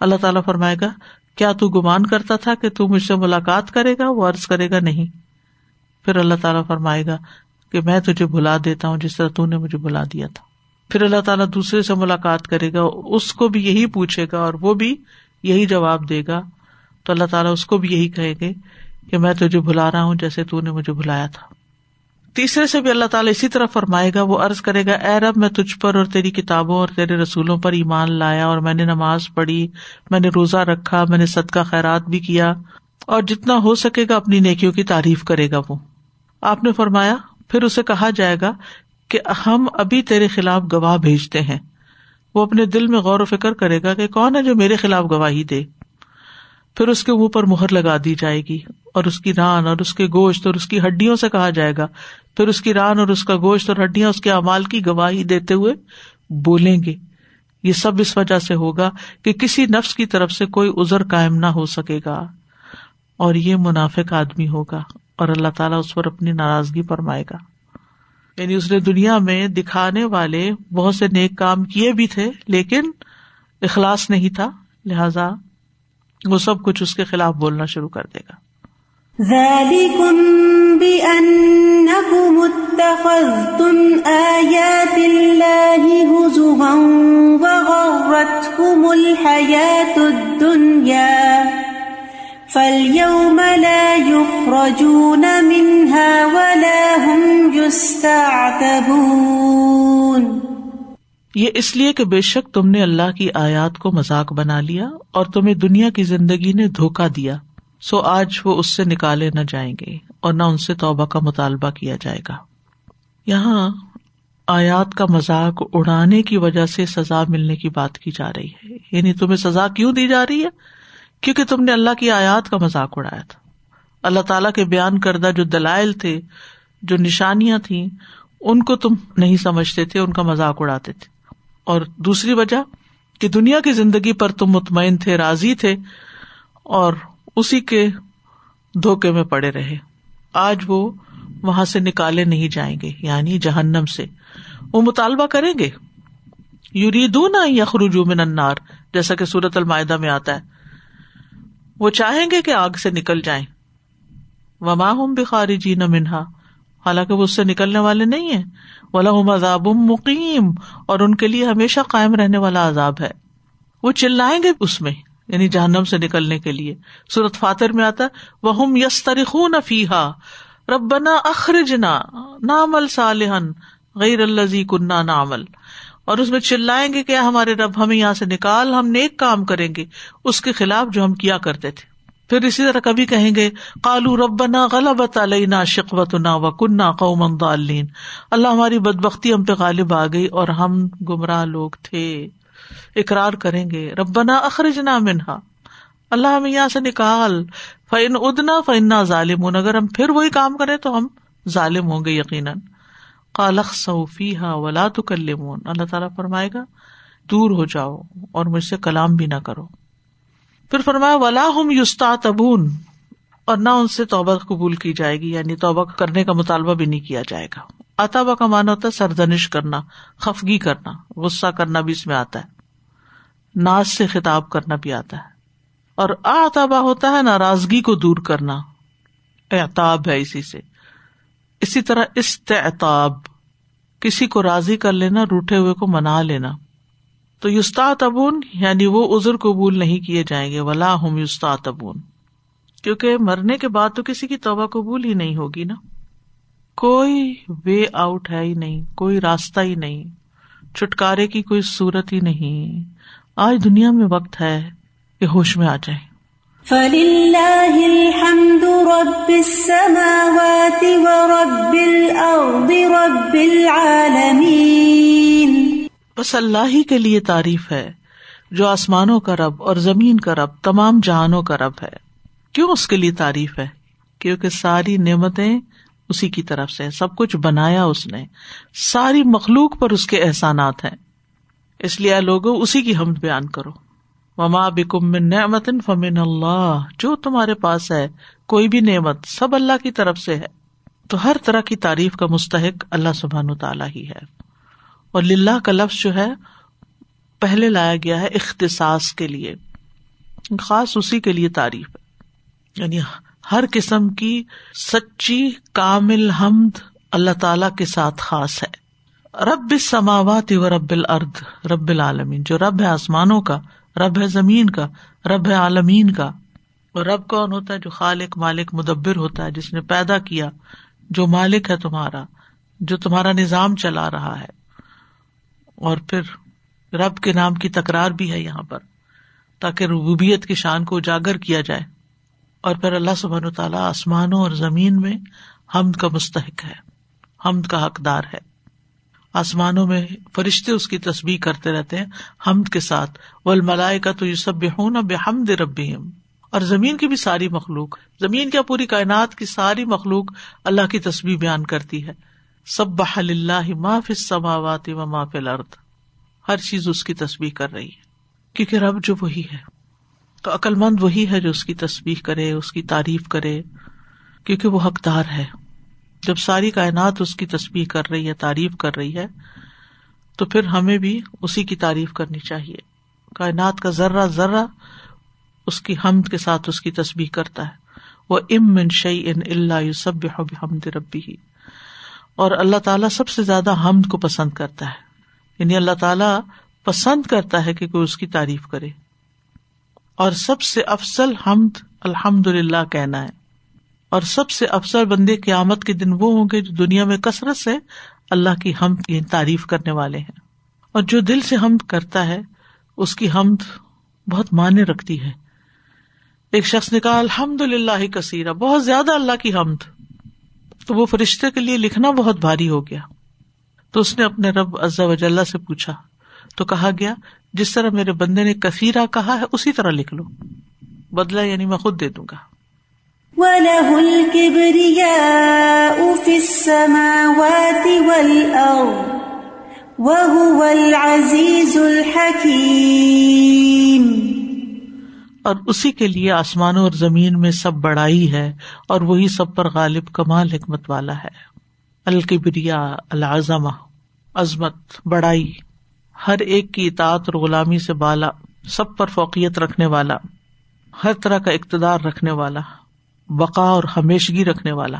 اللہ تعالیٰ فرمائے گا، کیا تو گمان کرتا تھا کہ مجھ سے ملاقات کرے گا؟ وہ عرض کرے گا، نہیں۔ پھر اللہ تعالیٰ فرمائے گا کہ میں تجھے بلا دیتا ہوں جس طرح تو نے مجھے بلا دیا تھا۔ پھر اللہ تعالیٰ دوسرے سے ملاقات کرے گا، اس کو بھی یہی پوچھے گا اور وہ بھی یہی جواب دے گا۔ تو اللہ تعالیٰ اس کو بھی یہی کہے گے کہ میں تجھے بلا رہا ہوں جیسے تو نے مجھے بلایا تھا۔ تیسرے سے بھی اللہ تعالیٰ اسی طرح فرمائے گا، وہ ارض کرے گا، اے رب، میں تجھ پر اور تیری کتابوں اور تیرے رسولوں پر ایمان لایا اور میں نے نماز پڑھی، میں نے روزہ رکھا، میں نے صدقہ خیرات بھی کیا اور جتنا ہو سکے گا اپنی نیکیوں کی تعریف کرے گا وہ۔ آپ نے فرمایا، پھر اسے کہا جائے گا کہ ہم ابھی تیرے خلاف گواہ بھیجتے ہیں۔ وہ اپنے دل میں غور و فکر کرے گا کہ کون ہے جو میرے خلاف گواہی دے۔ پھر اس کے منہ پر مہر لگا دی جائے گی اور اس کی ران اور اس کے گوشت اور اس کی ہڈیوں سے کہا جائے گا۔ پھر اس کی ران اور اس کا گوشت اور ہڈیاں اس کے امال کی گواہی دیتے ہوئے بولیں گے۔ یہ سب اس وجہ سے ہوگا کہ کسی نفس کی طرف سے کوئی ازر قائم نہ ہو سکے گا۔ اور یہ منافق آدمی ہوگا اور اللہ تعالیٰ اس پر اپنی ناراضگی فرمائے گا۔ یعنی اس نے دنیا میں دکھانے والے بہت سے نیک کام کیے بھی تھے، لیکن اخلاص نہیں تھا، لہذا وہ سب کچھ اس کے خلاف بولنا شروع کر دے گا۔ فاليوم لا يخرجون منها ولا هم يستعتبون یہ اس لیے کہ بے شک تم نے اللہ کی آیات کو مذاق بنا لیا اور تمہیں دنیا کی زندگی نے دھوکا دیا، سو آج وہ اس سے نکالے نہ جائیں گے اور نہ ان سے توبہ کا مطالبہ کیا جائے گا۔ یہاں آیات کا مذاق اڑانے کی وجہ سے سزا ملنے کی بات کی جا رہی ہے۔ یعنی تمہیں سزا کیوں دی جا رہی ہے؟ کیونکہ تم نے اللہ کی آیات کا مذاق اڑایا تھا۔ اللہ تعالیٰ کے بیان کردہ جو دلائل تھے، جو نشانیاں تھیں، ان کو تم نہیں سمجھتے تھے، ان کا مذاق اڑاتے تھے۔ اور دوسری وجہ کہ دنیا کی زندگی پر تم مطمئن تھے، راضی تھے، اور اسی کے دھوکے میں پڑے رہے۔ آج وہ وہاں سے نکالے نہیں جائیں گے یعنی جہنم سے۔ وہ مطالبہ کریں گے۔ یوریدو نہ یخرجو من النار، جیسا کہ سورت المائدہ میں آتا ہے۔ وہ چاہیں گے کہ آگ سے نکل جائیں۔ وما ہوں بخاری جی نہ منہا حالانکہ وہ اس سے نکلنے والے نہیں ہیں۔ ولہم عذاب مقیم اور ان کے لیے ہمیشہ قائم رہنے والا عذاب ہے۔ وہ چلائیں گے اس میں یعنی جہنم سے نکلنے کے لیے۔ سورت فاتر میں آتا وہ ہم یس ترخون فیحا ربنا اخرجنا نامل صالحن غیر الزی کنہ نامل اور اس میں چلائیں گے کہ ہمارے رب ہمیں یہاں سے نکال، ہم نیک کام کریں گے، اس کے خلاف جو ہم کیا کرتے تھے۔ پھر اسی طرح کبھی کہیں گے کالو ربنا غلط علینا شکوت نا و کنہ قوم دالین اللہ ہماری بد بختی ہم پہ غالب آ گئی اور ہم گمراہ لوگ تھے۔ اقرار کریں گے، ربنا اخرج نہ منہا۔ اللہ ہمیں یہاں سے نکال۔ فن ادنا فن ظالم اگر ہم پھر وہی کام کریں تو ہم ظالم ہوں گے یقیناً۔ کالخ صوفی ہاں ولا تو کلمون اللہ تعالیٰ فرمائے گا، دور ہو جاؤ اور مجھ سے کلام بھی نہ کرو۔ پھر فرمایا، ولا ہم یوستا تبون اور نہ ان سے توبہ قبول کی جائے گی یعنی توبہ کرنے کا مطالبہ بھی نہیں کیا جائے گا۔ اتابا کا مانا ہوتا ہے سردنش کرنا، خفگی کرنا، غصہ کرنا بھی اس میں آتا ہے۔ ناز سے خطاب کرنا بھی آتا ہے۔ اور آتابا ہوتا ہے ناراضگی کو دور کرنا۔ اعتاب ہے اسی سے۔ اسی طرح استعتاب، کسی کو راضی کر لینا، روٹے ہوئے کو منا لینا۔ تو یوستا تبون یعنی وہ ازر قبول نہیں کیے جائیں گے۔ ولا ہم یوستا تبون کیونکہ مرنے کے بعد تو کسی کی توبہ قبول ہی نہیں ہوگی نا۔ کوئی وے آؤٹ ہے ہی نہیں، کوئی راستہ ہی نہیں۔ چھٹکارے کی کوئی صورت ہی نہیں۔ آج دنیا میں وقت ہے کہ ہوش میں آ جائیں۔ جائے بس اللہ ہی کے لیے تعریف ہے، جو آسمانوں کا رب اور زمین کا رب، تمام جہانوں کا رب ہے۔ کیوں اس کے لیے تعریف ہے؟ کیونکہ ساری نعمتیں اسی کی طرف سے سب کچھ بنایا اس نے۔ ساری مخلوق پر اس کے احسانات ہیں۔ اس لیے لوگوں اسی کی ہم بیان کرو۔ مما بکم نعمت فمن اللہ جو تمہارے پاس ہے، کوئی بھی نعمت سب اللہ کی طرف سے ہے۔ تو ہر طرح کی تعریف کا مستحق اللہ سبحان تعالیٰ ہی ہے۔ اور للہ کا لفظ جو ہے، پہلے لایا گیا ہے اختصاص کے لیے۔ خاص اسی کے لیے تعریف ہے۔ یعنی ہر قسم کی سچی کامل حمد اللہ تعالی کے ساتھ خاص ہے۔ رب سماوات و رب الرد رب العالمین، جو رب ہے آسمانوں کا رب ہے زمین کا، رب ہے عالمین کا۔ اور رب کون ہوتا ہے جو خالق، مالک، مدبر ہوتا ہے، جس نے پیدا کیا جو مالک ہے تمہارا، جو تمہارا نظام چلا رہا ہے۔ اور پھر رب کے نام کی تکرار بھی ہے یہاں پر، تاکہ ربوبیت کی شان کو اجاگر کیا جائے۔ اور پھر اللہ سبحان تعالیٰ آسمانوں اور زمین میں حمد کا مستحق ہے، حمد کا حقدار ہے۔ آسمانوں میں فرشتے اس کی تصویر کرتے رہتے ہیں، حمد کے ساتھ۔ ول ملائے کا تو یہ سب ہوں بے حمد رب اور زمین کی بھی ساری مخلوق، زمین کیا پوری کائنات کی ساری مخلوق اللہ کی تصویر بیان کرتی ہے۔ سب بحل اللہ معاف سماوات و معاف الارض ہر چیز اس کی تصویر کر رہی ہے۔ کیونکہ رب جو وہی ہے۔ تو عقل مند وہی ہے جو اس کی تصویر کرے، اس کی تعریف کرے، کیونکہ وہ حقدار ہے۔ جب ساری کائنات اس کی تصویر کر رہی ہے، تعریف کر رہی ہے، تو پھر ہمیں بھی اسی کی تعریف کرنی چاہیے۔ کائنات کا ذرہ ذرہ اس کی حمد کے ساتھ اس کی تصویر کرتا ہے۔ وہ ام من شعی ان اللہ سب حمد ربی ہی اور اللہ تعالیٰ سب سے زیادہ حمد کو پسند کرتا ہے۔ یعنی اللہ تعالیٰ پسند کرتا ہے کہ کوئی اس کی تعریف کرے۔ اور سب سے افسل حمد الحمد للہ کہنا ہے۔ اور سب سے افسر بندے قیامت کے دن وہ ہوں گے جو دنیا میں کثرت سے اللہ کی حمد کی تعریف کرنے والے ہیں۔ اور جو دل سے حمد کرتا ہے، اس کی حمد بہت معنی رکھتی ہے۔ ایک شخص نے کہا الحمد للہ کثیرہ، بہت زیادہ اللہ کی حمد۔ تو وہ فرشتے کے لیے لکھنا بہت بھاری ہو گیا۔ تو اس نے اپنے رب عزا وجاللہ سے پوچھا۔ تو کہا گیا، جس طرح میرے بندے نے کثیرہ کہا ہے، اسی طرح لکھ لو۔ بدلا یعنی میں خود دے دوں گا۔ اور اسی کے لیے آسمانوں اور زمین میں سب بڑائی ہے اور وہی سب پر غالب کمال حکمت والا ہے۔ الکبریا، العظمہ، عظمت، بڑائی، ہر ایک کی اطاعت اور غلامی سے بالا، سب پر فوقیت رکھنے والا، ہر طرح کا اقتدار رکھنے والا۔ بقا اور ہمیشگی رکھنے والا۔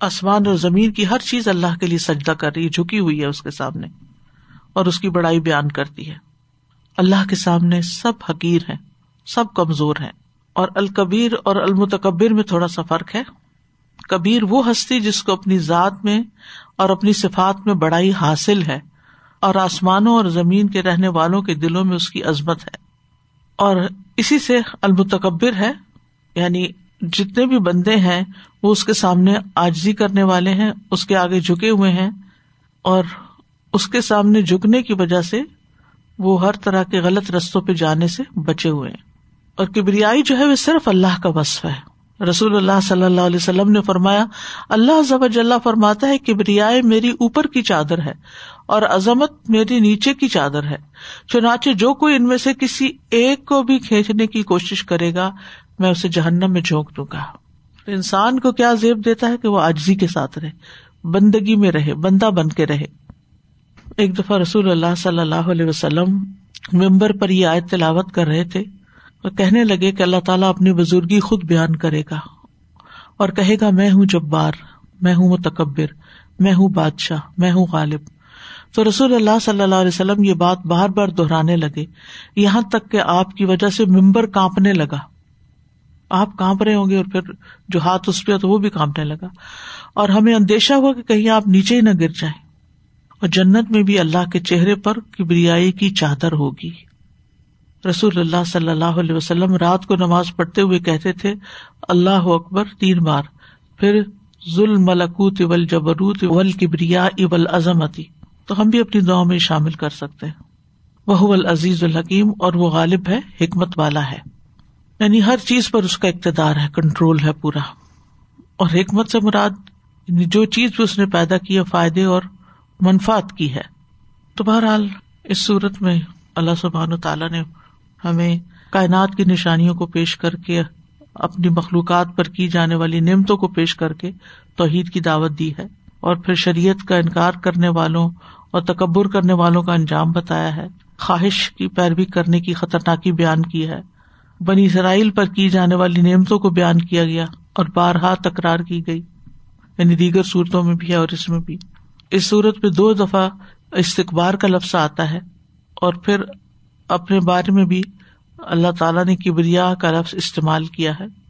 آسمان اور زمین کی ہر چیز اللہ کے لیے سجدہ کر رہی ہے جھکی ہوئی ہے اس کے سامنے۔ اور اس کی بڑائی بیان کرتی ہے۔ اللہ کے سامنے سب حقیر ہیں، سب کمزور ہیں۔ اور الکبیر اور المتکبر میں تھوڑا سا فرق ہے۔ کبیر وہ ہستی جس کو اپنی ذات میں اور اپنی صفات میں بڑائی حاصل ہے۔ اور آسمانوں اور زمین کے رہنے والوں کے دلوں میں اس کی عظمت ہے۔ اور اسی سے المتکبر ہے یعنی جتنے بھی بندے ہیں، وہ اس کے سامنے آجزی کرنے والے ہیں، اس کے آگے جھکے ہوئے ہیں اور اس کے سامنے جھکنے کی وجہ سے وہ ہر طرح کے غلط رستوں پہ جانے سے بچے ہوئے ہیں۔ اور کبریائی جو ہے، وہ صرف اللہ کا وصف ہے۔ رسول اللہ صلی اللہ علیہ وسلم نے فرمایا، اللہ ضب اللہ فرماتا ہے کہ بریائے میری اوپر کی چادر ہے اور عظمت میری نیچے کی چادر ہے۔ چنانچہ جو کوئی ان میں سے کسی ایک کو بھی کھینچنے کی کوشش کرے گا میں اسے جہنم میں جھونک دوں گا۔ انسان کو کیا زیب دیتا ہے کہ وہ آجزی کے ساتھ رہے، بندگی میں رہے، بندہ بن کے رہے۔ ایک دفعہ رسول اللہ صلی اللہ علیہ وسلم ممبر پر یہ آیت تلاوت کر رہے تھے۔ وہ کہنے لگے کہ اللہ تعالیٰ اپنی بزرگی خود بیان کرے گا اور کہے گا، میں ہوں جبار، میں ہوں متکبر، میں ہوں بادشاہ، میں ہوں غالب۔ تو رسول اللہ صلی اللہ علیہ وسلم یہ بات بار بار دہرانے لگے۔ یہاں تک کہ آپ کی وجہ سے ممبر کانپنے لگا۔ آپ کانپ رہے ہوں گے اور پھر جو ہاتھ اس پہ تو وہ بھی کانپنے لگا۔ اور ہمیں اندیشہ ہوا کہ کہیں آپ نیچے ہی نہ گر جائیں۔ اور جنت میں بھی اللہ کے چہرے پر کبریائی کی چادر ہوگی۔ رسول اللہ صلی اللہ علیہ وسلم رات کو نماز پڑھتے ہوئے کہتے تھے، اللہ اکبر تین بار۔ پھر ظلم ملکوت اول جبروت اول کبریا اول عظمتی تو ہم بھی اپنی دعا میں شامل کر سکتے ہیں۔ وہ العزیز الحکیم اور وہ غالب ہے، حکمت والا ہے۔ یعنی ہر چیز پر اس کا اقتدار ہے کنٹرول ہے پورا۔ اور حکمت سے مراد یعنی جو چیز بھی اس نے پیدا کی ہے، فائدے اور منفات کی ہے۔ تو بہرحال، اس صورت میں اللہ سبحان تعالیٰ نے ہمیں کائنات کی نشانیوں کو پیش کر کے، اپنی مخلوقات پر کی جانے والی نعمتوں کو پیش کر کے توحید کی دعوت دی ہے۔ اور پھر شریعت کا انکار کرنے والوں اور تکبر کرنے والوں کا انجام بتایا ہے۔ خواہش کی پیروی کرنے کی خطرناکی بیان کی ہے۔ بنی اسرائیل پر کی جانے والی نعمتوں کو بیان کیا گیا اور بارہا تکرار کی گئی یعنی دیگر صورتوں میں بھی ہے اور اس میں بھی۔ اس صورت میں دو دفعہ استقبار کا لفظ آتا ہے اور پھر اپنے بارے میں بھی اللہ تعالیٰ نے کبریا کا لفظ استعمال کیا ہے۔